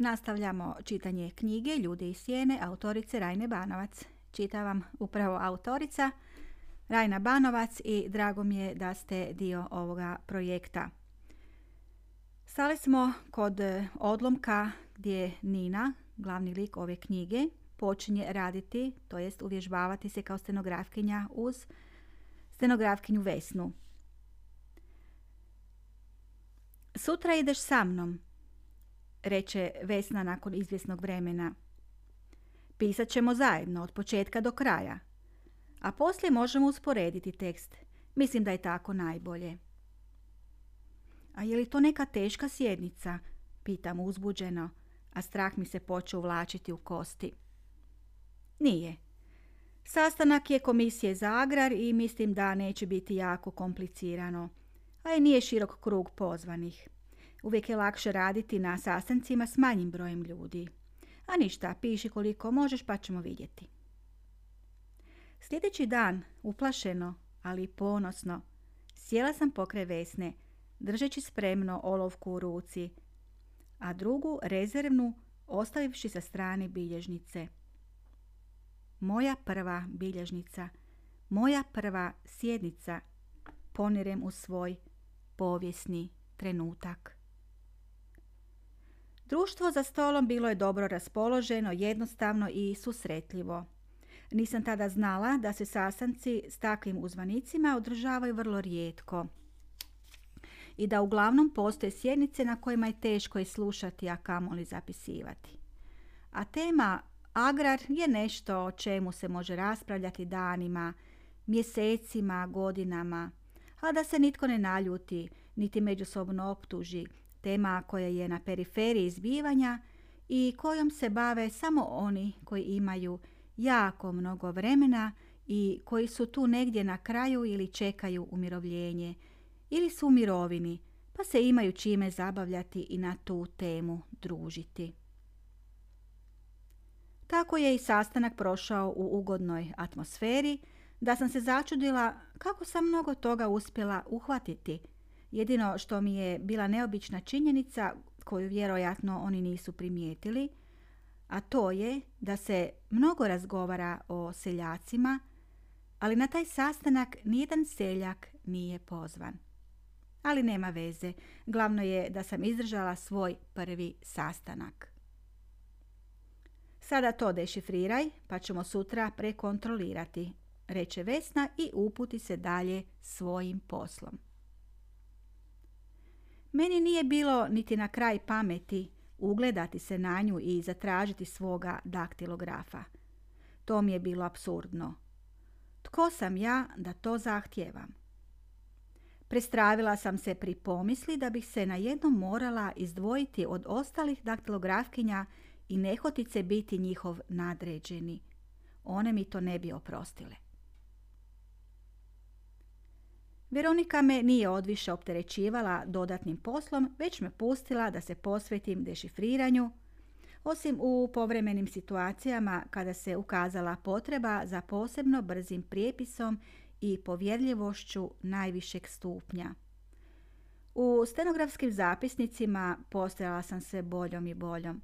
Nastavljamo čitanje knjige Ljudi iz sjene autorice Rajne Banovac. Čita vam upravo autorica Rajna Banovac i drago mi je da ste dio ovoga projekta. Stali smo kod odlomka gdje Nina, glavni lik ove knjige, počinje raditi, to jest uvježbavati se kao stenografkinja uz stenografkinju Vesnu. Sutra ideš sa mnom, reče Vesna nakon izvjesnog vremena. Pisat ćemo zajedno, od početka do kraja. A poslije možemo usporediti tekst. Mislim da je tako najbolje. A je li to neka teška sjednica? Pitam uzbuđeno, a strah mi se počeo uvlačiti u kosti. Nije. Sastanak je komisije za agrar i mislim da neće biti jako komplicirano. A i nije širok krug pozvanih. Uvijek je lakše raditi na sastancima s manjim brojem ljudi. A ništa, piši koliko možeš pa ćemo vidjeti. Sljedeći dan, uplašeno, ali ponosno, sjela sam pokraj Vesne, držeći spremno olovku u ruci, a drugu rezervnu ostavivši sa strane bilježnice. Moja prva bilježnica, moja prva sjednica, ponirem u svoj povijesni trenutak. Društvo za stolom bilo je dobro raspoloženo, jednostavno i susretljivo. Nisam tada znala da se sastanci s takvim uzvanicima održavaju vrlo rijetko i da uglavnom postoje sjednice na kojima je teško i slušati, a kamoli zapisivati. A tema agrar je nešto o čemu se može raspravljati danima, mjesecima, godinama, a da se nitko ne naljuti, niti međusobno optuži, tema koja je na periferiji zbivanja i kojom se bave samo oni koji imaju jako mnogo vremena i koji su tu negdje na kraju ili čekaju umirovljenje ili su u mirovini pa se imaju čime zabavljati i na tu temu družiti. Tako je i sastanak prošao u ugodnoj atmosferi da sam se začudila kako sam mnogo toga uspjela uhvatiti Jedino što mi je bila neobična činjenica koju vjerojatno oni nisu primijetili, a to je da se mnogo razgovara o seljacima, ali na taj sastanak nijedan seljak nije pozvan. Ali nema veze, glavno je da sam izdržala svoj prvi sastanak. Sada to dešifriraj, pa ćemo sutra prekontrolirati, reče Vesna i uputi se dalje svojim poslom. Meni nije bilo niti na kraj pameti ugledati se na nju i zatražiti svoga daktilografa. To mi je bilo absurdno. Tko sam ja da to zahtijevam? Prestravila sam se pri pomisli da bih se na jednom morala izdvojiti od ostalih daktilografkinja i nehotice biti njihov nadređeni. One mi to ne bi oprostile. Veronika me nije odviše opterećivala dodatnim poslom, već me pustila da se posvetim dešifriranju, osim u povremenim situacijama kada se ukazala potreba za posebno brzim prijepisom i povjerljivošću najvišeg stupnja. U stenografskim zapisnicima postojala sam sve boljom i boljom.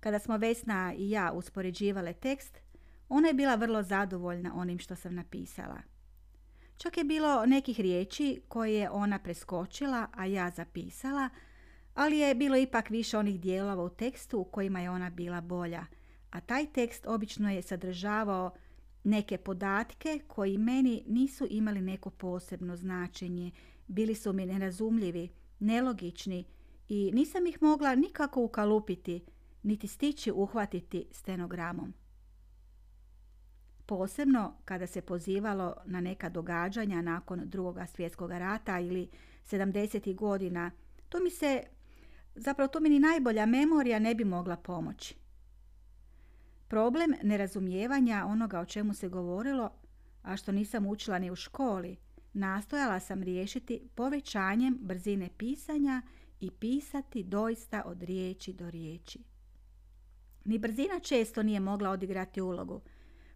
Kada smo Vesna i ja uspoređivale tekst, ona je bila vrlo zadovoljna onim što sam napisala. Čak je bilo nekih riječi koje je ona preskočila, a ja zapisala, ali je bilo ipak više onih dijelova u tekstu u kojima je ona bila bolja, a taj tekst obično je sadržavao neke podatke koji meni nisu imali neko posebno značenje, bili su mi nerazumljivi, nelogični i nisam ih mogla nikako ukalupiti, niti stići uhvatiti stenogramom posebno kada se pozivalo na neka događanja nakon drugog svjetskog rata ili 70. godina. To mi se, zapravo to mi ni najbolja memorija ne bi mogla pomoći. Problem nerazumijevanja onoga o čemu se govorilo, a što nisam učila ni u školi, nastojala sam riješiti povećanjem brzine pisanja i pisati doista od riječi do riječi. Ni brzina često nije mogla odigrati ulogu –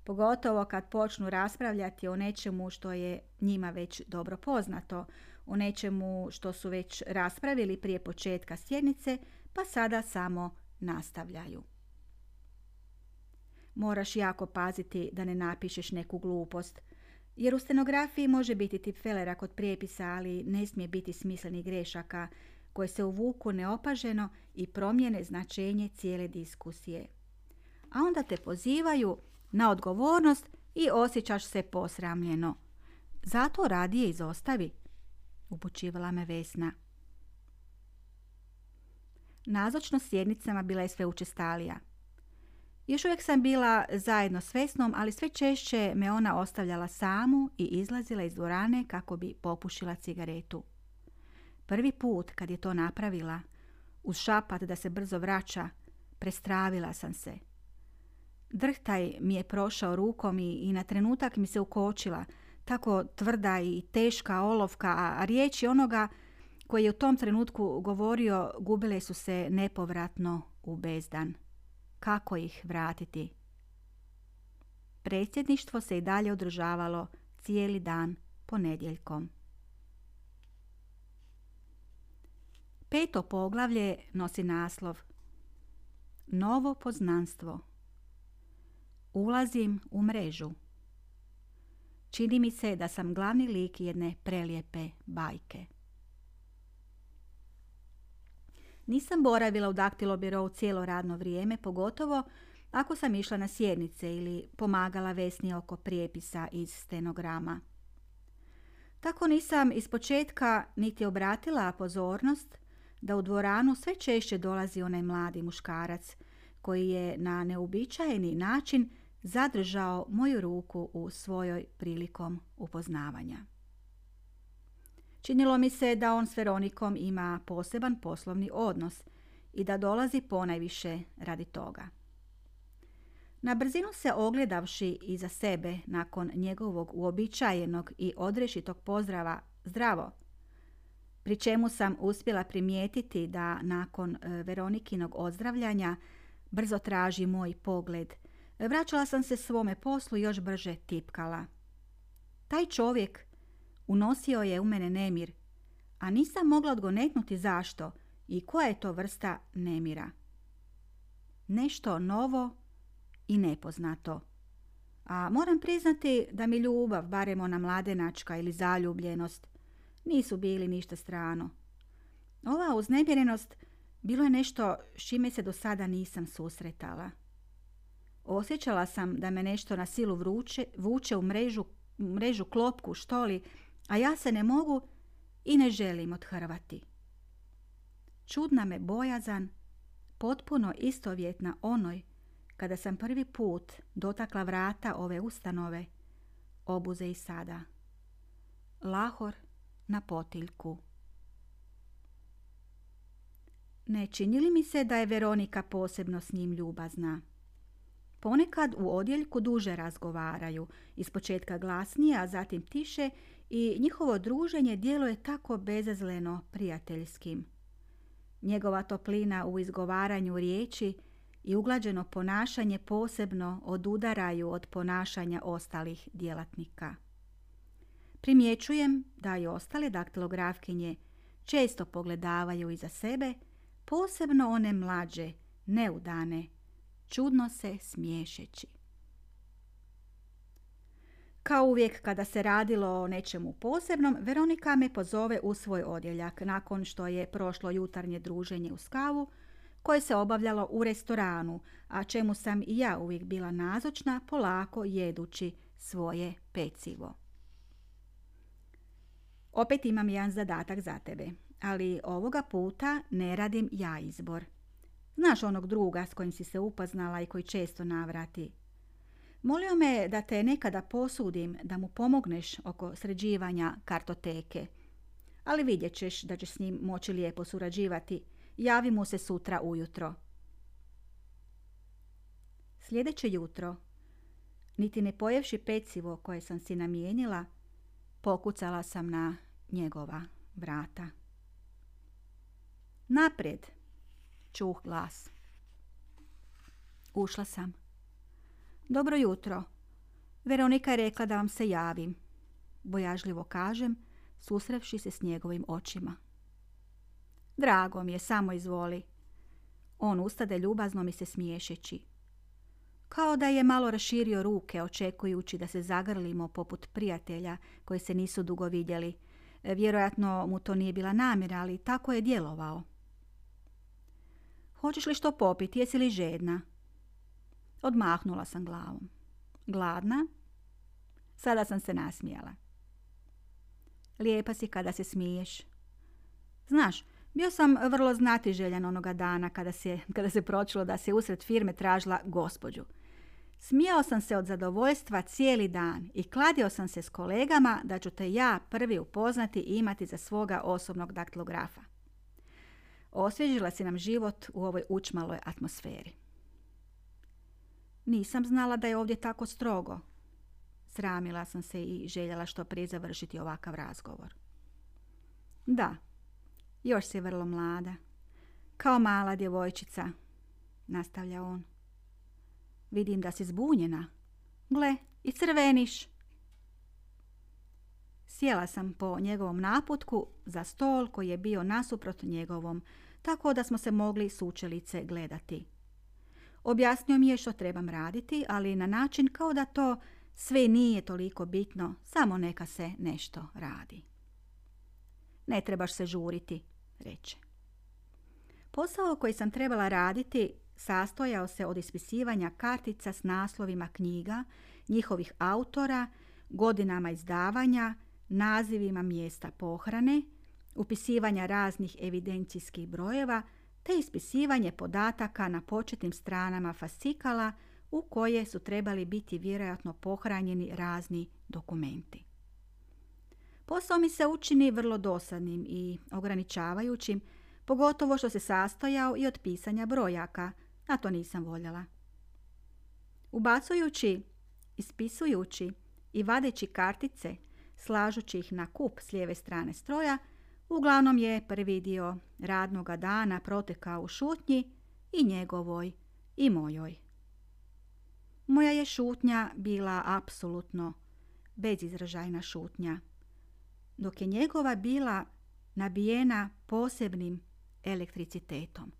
pogotovo kad počnu raspravljati o nečemu što je njima već dobro poznato, o nečemu što su već raspravili prije početka sjednice, pa sada samo nastavljaju. Moraš jako paziti da ne napišeš neku glupost, jer u stenografiji može biti tipfelera kod prijepisa, ali ne smije biti smislenih grešaka koje se uvuku neopaženo i promijene značenje cijele diskusije. A onda te pozivaju na odgovornost i osjećaš se posramljeno. Zato radije izostavi, upućivala me Vesna. Nazočnost sjednicama bila je sve učestalija. Još uvijek sam bila zajedno s Vesnom, ali sve češće me ona ostavljala samu i izlazila iz dvorane kako bi popušila cigaretu. Prvi put kad je to napravila, uz šapat da se brzo vraća, prestravila sam se. Drhtaj mi je prošao rukom i, i na trenutak mi se ukočila, tako tvrda i teška olovka, a, riječi onoga koji je u tom trenutku govorio gubile su se nepovratno u bezdan. Kako ih vratiti? Predsjedništvo se i dalje održavalo cijeli dan ponedjeljkom. Peto poglavlje nosi naslov Novo poznanstvo. Ulazim u mrežu. Čini mi se da sam glavni lik jedne prelijepe bajke. Nisam boravila u daktilobirovu cijelo radno vrijeme, pogotovo ako sam išla na sjednice ili pomagala Vesni oko prijepisa iz stenograma. Tako nisam iz početka niti obratila pozornost da u dvoranu sve češće dolazi onaj mladi muškarac koji je na neobičajeni način zadržao moju ruku u svojoj prilikom upoznavanja. Činilo mi se da on s Veronikom ima poseban poslovni odnos i da dolazi ponajviše radi toga. Na brzinu se ogledavši iza sebe nakon njegovog uobičajenog i odrešitog pozdrava zdravo, pri čemu sam uspjela primijetiti da nakon e, Veronikinog ozdravljanja brzo traži moj pogled. Vraćala sam se svome poslu i još brže tipkala. Taj čovjek unosio je u mene nemir, a nisam mogla odgonetnuti zašto i koja je to vrsta nemira. Nešto novo i nepoznato. A moram priznati da mi ljubav, barem ona mladenačka ili zaljubljenost, nisu bili ništa strano. Ova uznemirenost bilo je nešto s čime se do sada nisam susretala. Osjećala sam da me nešto na silu vruće, vuče u mrežu, mrežu klopku, štoli, a ja se ne mogu i ne želim odhrvati. Čudna me bojazan, potpuno istovjetna onoj kada sam prvi put dotakla vrata ove ustanove, obuze i sada. Lahor na potiljku. Ne čini li mi se da je Veronika posebno s njim ljubazna? Ponekad u odjeljku duže razgovaraju, ispočetka glasnije, a zatim tiše i njihovo druženje djeluje tako bezazleno prijateljskim. Njegova toplina u izgovaranju riječi i uglađeno ponašanje posebno odudaraju od ponašanja ostalih djelatnika. Primjećujem da i ostale daktilografkinje često pogledavaju iza sebe, posebno one mlađe, neudane, čudno se smiješeći. Kao uvijek kada se radilo o nečemu posebnom, Veronika me pozove u svoj odjeljak nakon što je prošlo jutarnje druženje u skavu, koje se obavljalo u restoranu, a čemu sam i ja uvijek bila nazočna, polako jedući svoje pecivo. Opet imam jedan zadatak za tebe, ali ovoga puta ne radim ja izbor. Znaš onog druga s kojim si se upoznala i koji često navrati. Molio me da te nekada posudim da mu pomogneš oko sređivanja kartoteke. Ali vidjet ćeš da ćeš s njim moći lijepo surađivati. Javi mu se sutra ujutro. Sljedeće jutro, niti ne pojevši pecivo koje sam si namijenila, pokucala sam na njegova vrata. Naprijed, čuh glas. Ušla sam. Dobro jutro. Veronika je rekla da vam se javim. Bojažljivo kažem, susrevši se s njegovim očima. Drago mi je, samo izvoli. On ustade ljubazno mi se smiješeći. Kao da je malo raširio ruke očekujući da se zagrlimo poput prijatelja koji se nisu dugo vidjeli. Vjerojatno mu to nije bila namjera, ali tako je djelovao. Hoćeš li što popiti, jesi li žedna? Odmahnula sam glavom. Gladna? Sada sam se nasmijala. Lijepa si kada se smiješ. Znaš, bio sam vrlo znati željan onoga dana kada se, kada se pročilo da se usred firme tražila gospođu. Smijao sam se od zadovoljstva cijeli dan i kladio sam se s kolegama da ću te ja prvi upoznati i imati za svoga osobnog daktilografa. Osvježila si nam život u ovoj učmaloj atmosferi. Nisam znala da je ovdje tako strogo. Sramila sam se i željela što prije završiti ovakav razgovor. Da, još si vrlo mlada. Kao mala djevojčica, nastavlja on. Vidim da si zbunjena. Gle, i crveniš. Sjela sam po njegovom naputku za stol koji je bio nasuprot njegovom, tako da smo se mogli sučelice gledati. Objasnio mi je što trebam raditi, ali na način kao da to sve nije toliko bitno, samo neka se nešto radi. Ne trebaš se žuriti, reče. Posao koji sam trebala raditi sastojao se od ispisivanja kartica s naslovima knjiga, njihovih autora, godinama izdavanja, nazivima mjesta pohrane, upisivanja raznih evidencijskih brojeva te ispisivanje podataka na početnim stranama fascikala u koje su trebali biti vjerojatno pohranjeni razni dokumenti. Posao mi se učini vrlo dosadnim i ograničavajućim, pogotovo što se sastojao i od pisanja brojaka, a to nisam voljela. Ubacujući, ispisujući i vadeći kartice, slažući ih na kup s lijeve strane stroja, uglavnom je prvi dio radnoga dana protekao u šutnji i njegovoj i mojoj. Moja je šutnja bila apsolutno bezizražajna šutnja, dok je njegova bila nabijena posebnim elektricitetom.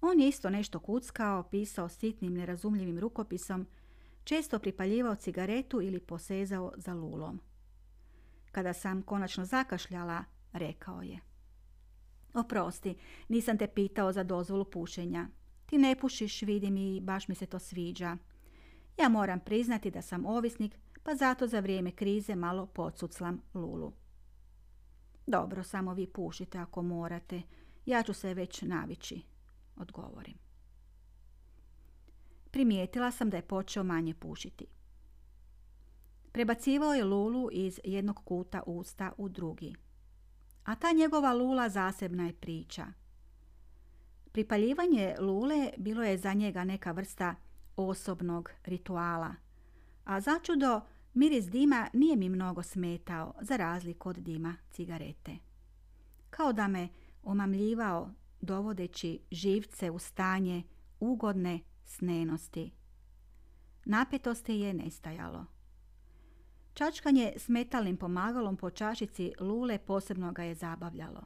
On je isto nešto kuckao, pisao sitnim nerazumljivim rukopisom, često pripaljivao cigaretu ili posezao za lulom. Kada sam konačno zakašljala, rekao je. Oprosti, nisam te pitao za dozvolu pušenja. Ti ne pušiš, vidim i baš mi se to sviđa. Ja moram priznati da sam ovisnik, pa zato za vrijeme krize malo pocuclam lulu. Dobro, samo vi pušite ako morate. Ja ću se već navići, odgovorim. Primijetila sam da je počeo manje pušiti. Prebacivao je lulu iz jednog kuta usta u drugi. A ta njegova lula zasebna je priča. Pripaljivanje lule bilo je za njega neka vrsta osobnog rituala. A začudo miris dima nije mi mnogo smetao za razliku od dima cigarete. Kao da me omamljivao dovodeći živce u stanje ugodne snenosti. Napetosti je nestajalo. Čačkanje s metalnim pomagalom po čašici lule posebno ga je zabavljalo.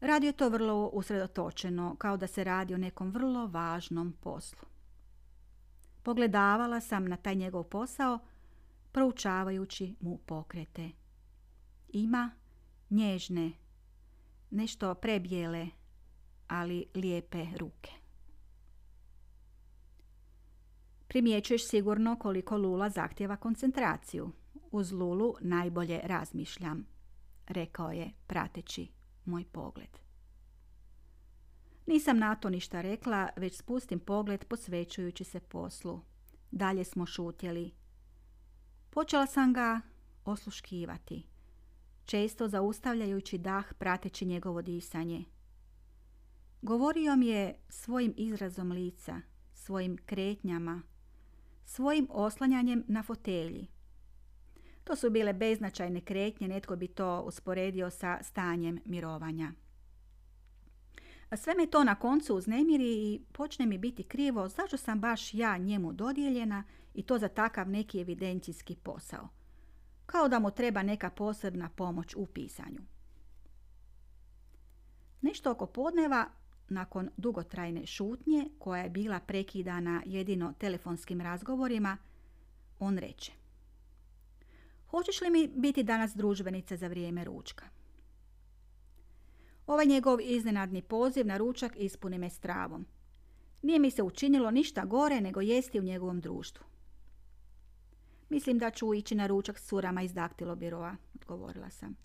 Radio je to vrlo usredotočeno, kao da se radi o nekom vrlo važnom poslu. Pogledavala sam na taj njegov posao, proučavajući mu pokrete. Ima nježne, nešto prebijele, ali lijepe ruke. Primjećuješ sigurno koliko lula zahtjeva koncentraciju. Uz lulu najbolje razmišljam, rekao je prateći moj pogled. Nisam na to ništa rekla, već spustim pogled posvećujući se poslu. Dalje smo šutjeli. Počela sam ga osluškivati, često zaustavljajući dah prateći njegovo disanje. Govorio mi je svojim izrazom lica, svojim kretnjama, svojim oslanjanjem na fotelji. To su bile beznačajne kretnje, netko bi to usporedio sa stanjem mirovanja. Sve me to na koncu uznemiri i počne mi biti krivo zašto sam baš ja njemu dodijeljena i to za takav neki evidencijski posao. Kao da mu treba neka posebna pomoć u pisanju. Nešto oko podneva nakon dugotrajne šutnje koja je bila prekidana jedino telefonskim razgovorima, on reče Hoćeš li mi biti danas družbenica za vrijeme ručka? Ovaj njegov iznenadni poziv na ručak ispuni me stravom. Nije mi se učinilo ništa gore nego jesti u njegovom društvu. Mislim da ću ići na ručak s curama iz daktilo biroa, odgovorila sam.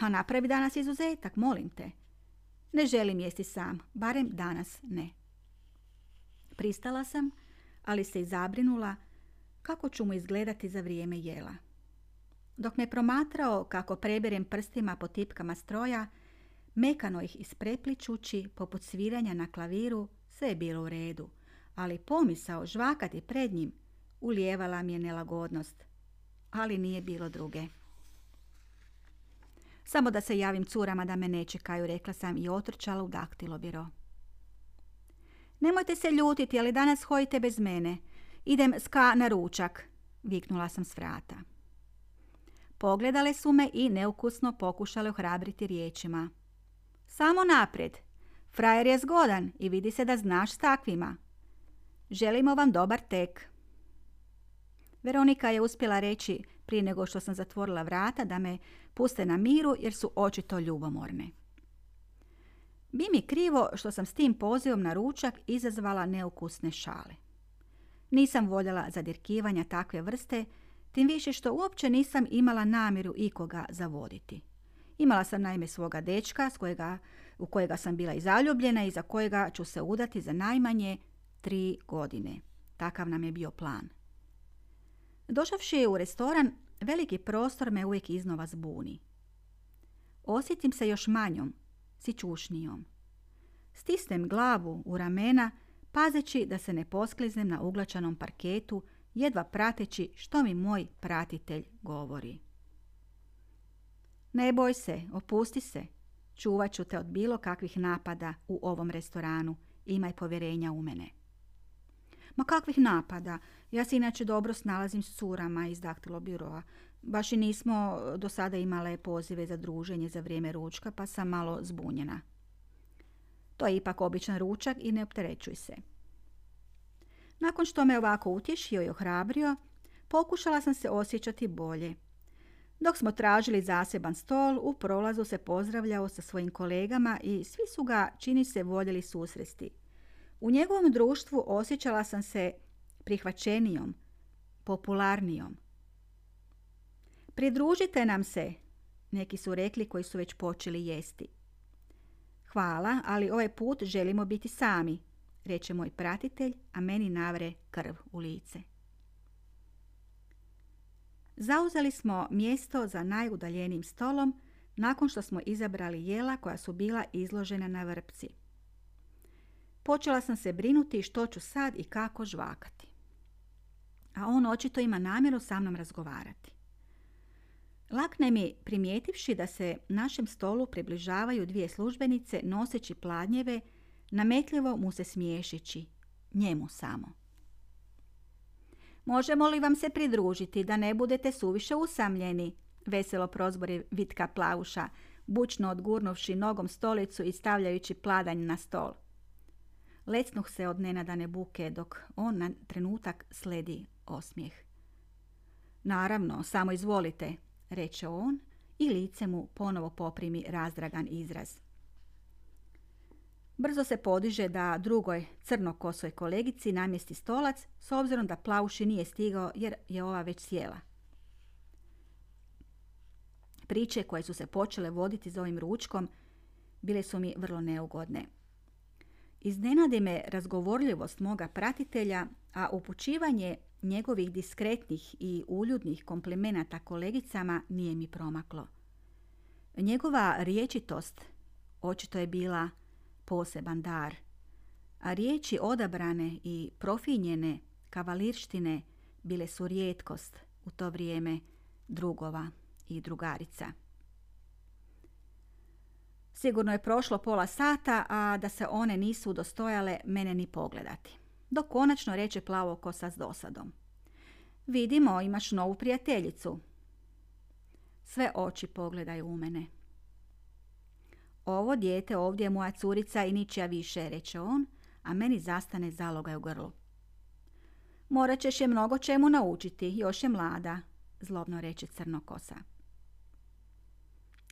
A napravi danas izuzetak, molim te. Ne želim jesti sam, barem danas ne. Pristala sam, ali se i zabrinula kako ću mu izgledati za vrijeme jela. Dok me promatrao kako preberem prstima po tipkama stroja, mekano ih isprepličući poput sviranja na klaviru, sve je bilo u redu, ali pomisao žvakati pred njim ulijevala mi je nelagodnost. Ali nije bilo druge. Samo da se javim curama da me ne čekaju, rekla sam i otrčala u daktilo biro. Nemojte se ljutiti, ali danas hojite bez mene. Idem ska na ručak, viknula sam s vrata. Pogledale su me i neukusno pokušale ohrabriti riječima. Samo naprijed. Frajer je zgodan i vidi se da znaš s takvima. Želimo vam dobar tek. Veronika je uspjela reći prije nego što sam zatvorila vrata da me puste na miru jer su očito ljubomorne. Bi mi krivo što sam s tim pozivom na ručak izazvala neukusne šale. Nisam voljela zadirkivanja takve vrste, tim više što uopće nisam imala namjeru ikoga zavoditi. Imala sam naime svoga dečka s kojega, u kojega sam bila i zaljubljena i za kojega ću se udati za najmanje tri godine. Takav nam je bio plan. Došavši u restoran, veliki prostor me uvijek iznova zbuni. Osjetim se još manjom, sičušnijom. Stisnem glavu u ramena, pazeći da se ne poskliznem na uglačanom parketu, jedva prateći što mi moj pratitelj govori. Ne boj se, opusti se. Čuvat ću te od bilo kakvih napada u ovom restoranu. Imaj povjerenja u mene. Ma kakvih napada? Ja se inače dobro snalazim s curama iz daktilo biroa. Baš i nismo do sada imale pozive za druženje za vrijeme ručka, pa sam malo zbunjena. To je ipak običan ručak i ne opterećuj se. Nakon što me ovako utješio i ohrabrio, pokušala sam se osjećati bolje. Dok smo tražili zaseban stol, u prolazu se pozdravljao sa svojim kolegama i svi su ga, čini se, voljeli susresti. U njegovom društvu osjećala sam se prihvaćenijom, popularnijom. Pridružite nam se, neki su rekli koji su već počeli jesti. Hvala, ali ovaj put želimo biti sami, reče moj pratitelj, a meni navre krv u lice. Zauzeli smo mjesto za najudaljenijim stolom nakon što smo izabrali jela koja su bila izložena na vrpci. Počela sam se brinuti što ću sad i kako žvakati. A on očito ima namjeru sa mnom razgovarati. Lakne mi primijetivši da se našem stolu približavaju dvije službenice noseći pladnjeve, nametljivo mu se smiješići, njemu samo. Možemo li vam se pridružiti da ne budete suviše usamljeni? Veselo prozbori Vitka Plauša, bučno odgurnuvši nogom stolicu i stavljajući pladanj na stol. Lecnuh se od nenadane buke dok on na trenutak sledi osmijeh. Naravno, samo izvolite, reče on i lice mu ponovo poprimi razdragan izraz. Brzo se podiže da drugoj crnokosoj kolegici namjesti stolac s obzirom da Plauši nije stigao jer je ova već sjela. Priče koje su se počele voditi za ovim ručkom bile su mi vrlo neugodne. Iznenadi me razgovorljivost moga pratitelja, a upućivanje njegovih diskretnih i uljudnih komplimenata kolegicama nije mi promaklo. Njegova riječitost očito je bila poseban dar, a riječi odabrane i profinjene kavalirštine bile su rijetkost u to vrijeme drugova i drugarica. Sigurno je prošlo pola sata, a da se one nisu udostojale mene ni pogledati. Dok konačno reče plavo kosa s dosadom. Vidimo, imaš novu prijateljicu. Sve oči pogledaju u mene. Ovo dijete ovdje je moja curica i ničija više, reče on, a meni zastane zaloga u grlu. Morat ćeš je mnogo čemu naučiti, još je mlada, zlobno reče crnokosa.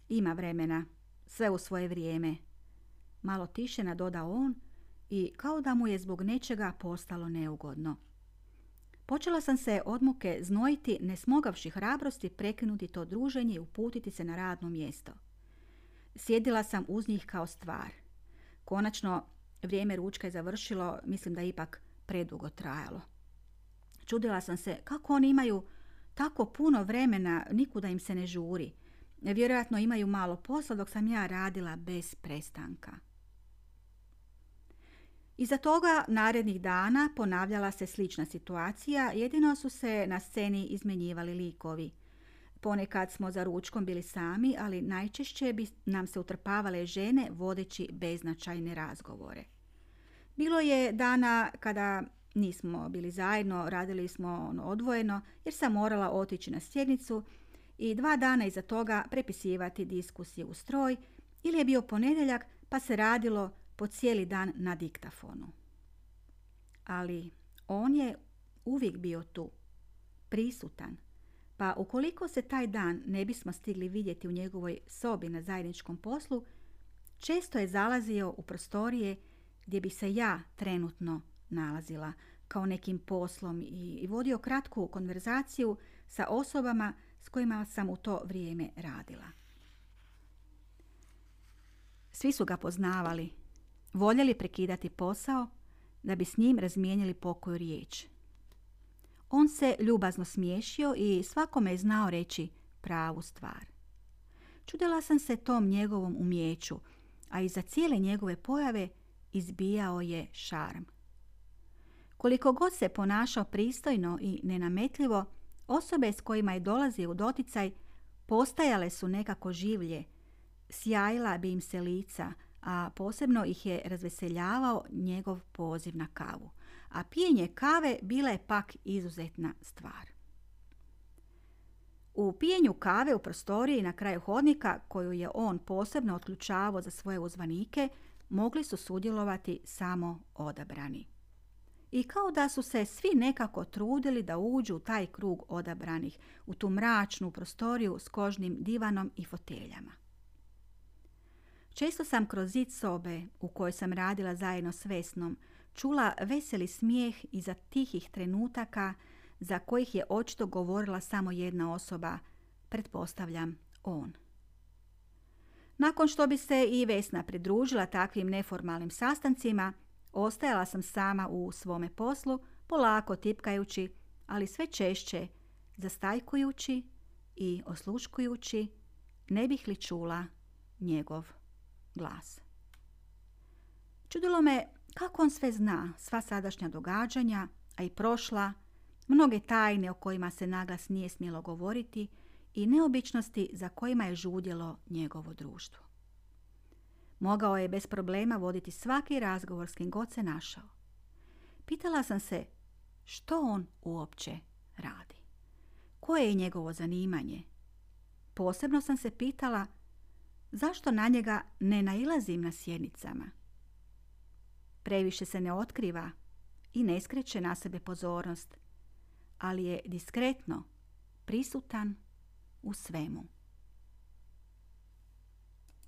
Ima vremena, sve u svoje vrijeme. Malo tiše nadoda on i kao da mu je zbog nečega postalo neugodno. Počela sam se od muke znojiti, ne smogavši hrabrosti prekinuti to druženje i uputiti se na radno mjesto. Sjedila sam uz njih kao stvar. Konačno, vrijeme ručka je završilo, mislim da je ipak predugo trajalo. Čudila sam se kako oni imaju tako puno vremena, nikuda im se ne žuri. Vjerojatno imaju malo posla dok sam ja radila bez prestanka. Iza toga narednih dana ponavljala se slična situacija, jedino su se na sceni izmenjivali likovi. Ponekad smo za ručkom bili sami, ali najčešće bi nam se utrpavale žene vodeći beznačajne razgovore. Bilo je dana kada nismo bili zajedno, radili smo ono odvojeno jer sam morala otići na sjednicu i dva dana iza toga prepisivati diskusije u stroj ili je bio ponedjeljak pa se radilo po cijeli dan na diktafonu. Ali on je uvijek bio tu, prisutan, pa ukoliko se taj dan ne bismo stigli vidjeti u njegovoj sobi na zajedničkom poslu, često je zalazio u prostorije gdje bi se ja trenutno nalazila kao nekim poslom i vodio kratku konverzaciju sa osobama s kojima sam u to vrijeme radila. Svi su ga poznavali, voljeli prekidati posao da bi s njim razmijenili pokoju riječ. On se ljubazno smiješio i svakome je znao reći pravu stvar. Čudila sam se tom njegovom umjeću, a iza cijele njegove pojave izbijao je šarm. Koliko god se ponašao pristojno i nenametljivo, osobe s kojima je dolazio u doticaj postajale su nekako življe, sjajila bi im se lica, a posebno ih je razveseljavao njegov poziv na kavu. A pijenje kave bila je pak izuzetna stvar. U pijenju kave u prostoriji na kraju hodnika, koju je on posebno otključavao za svoje uzvanike, mogli su sudjelovati samo odabrani. I kao da su se svi nekako trudili da uđu u taj krug odabranih, u tu mračnu prostoriju s kožnim divanom i foteljama. Često sam kroz zid sobe u kojoj sam radila zajedno s Vesnom čula veseli smijeh iza tihih trenutaka za kojih je očito govorila samo jedna osoba, pretpostavljam on. Nakon što bi se i Vesna pridružila takvim neformalnim sastancima, ostajala sam sama u svome poslu, polako tipkajući, ali sve češće zastajkujući i osluškujući, ne bih li čula njegov glas. Čudilo me kako on sve zna, sva sadašnja događanja, a i prošla, mnoge tajne o kojima se naglas nije smjelo govoriti i neobičnosti za kojima je žudjelo njegovo društvo. Mogao je bez problema voditi svaki razgovor s kim god se našao. Pitala sam se što on uopće radi. Koje je njegovo zanimanje? Posebno sam se pitala zašto na njega ne nailazim na sjednicama? Previše se ne otkriva i ne skreće na sebe pozornost, ali je diskretno prisutan u svemu.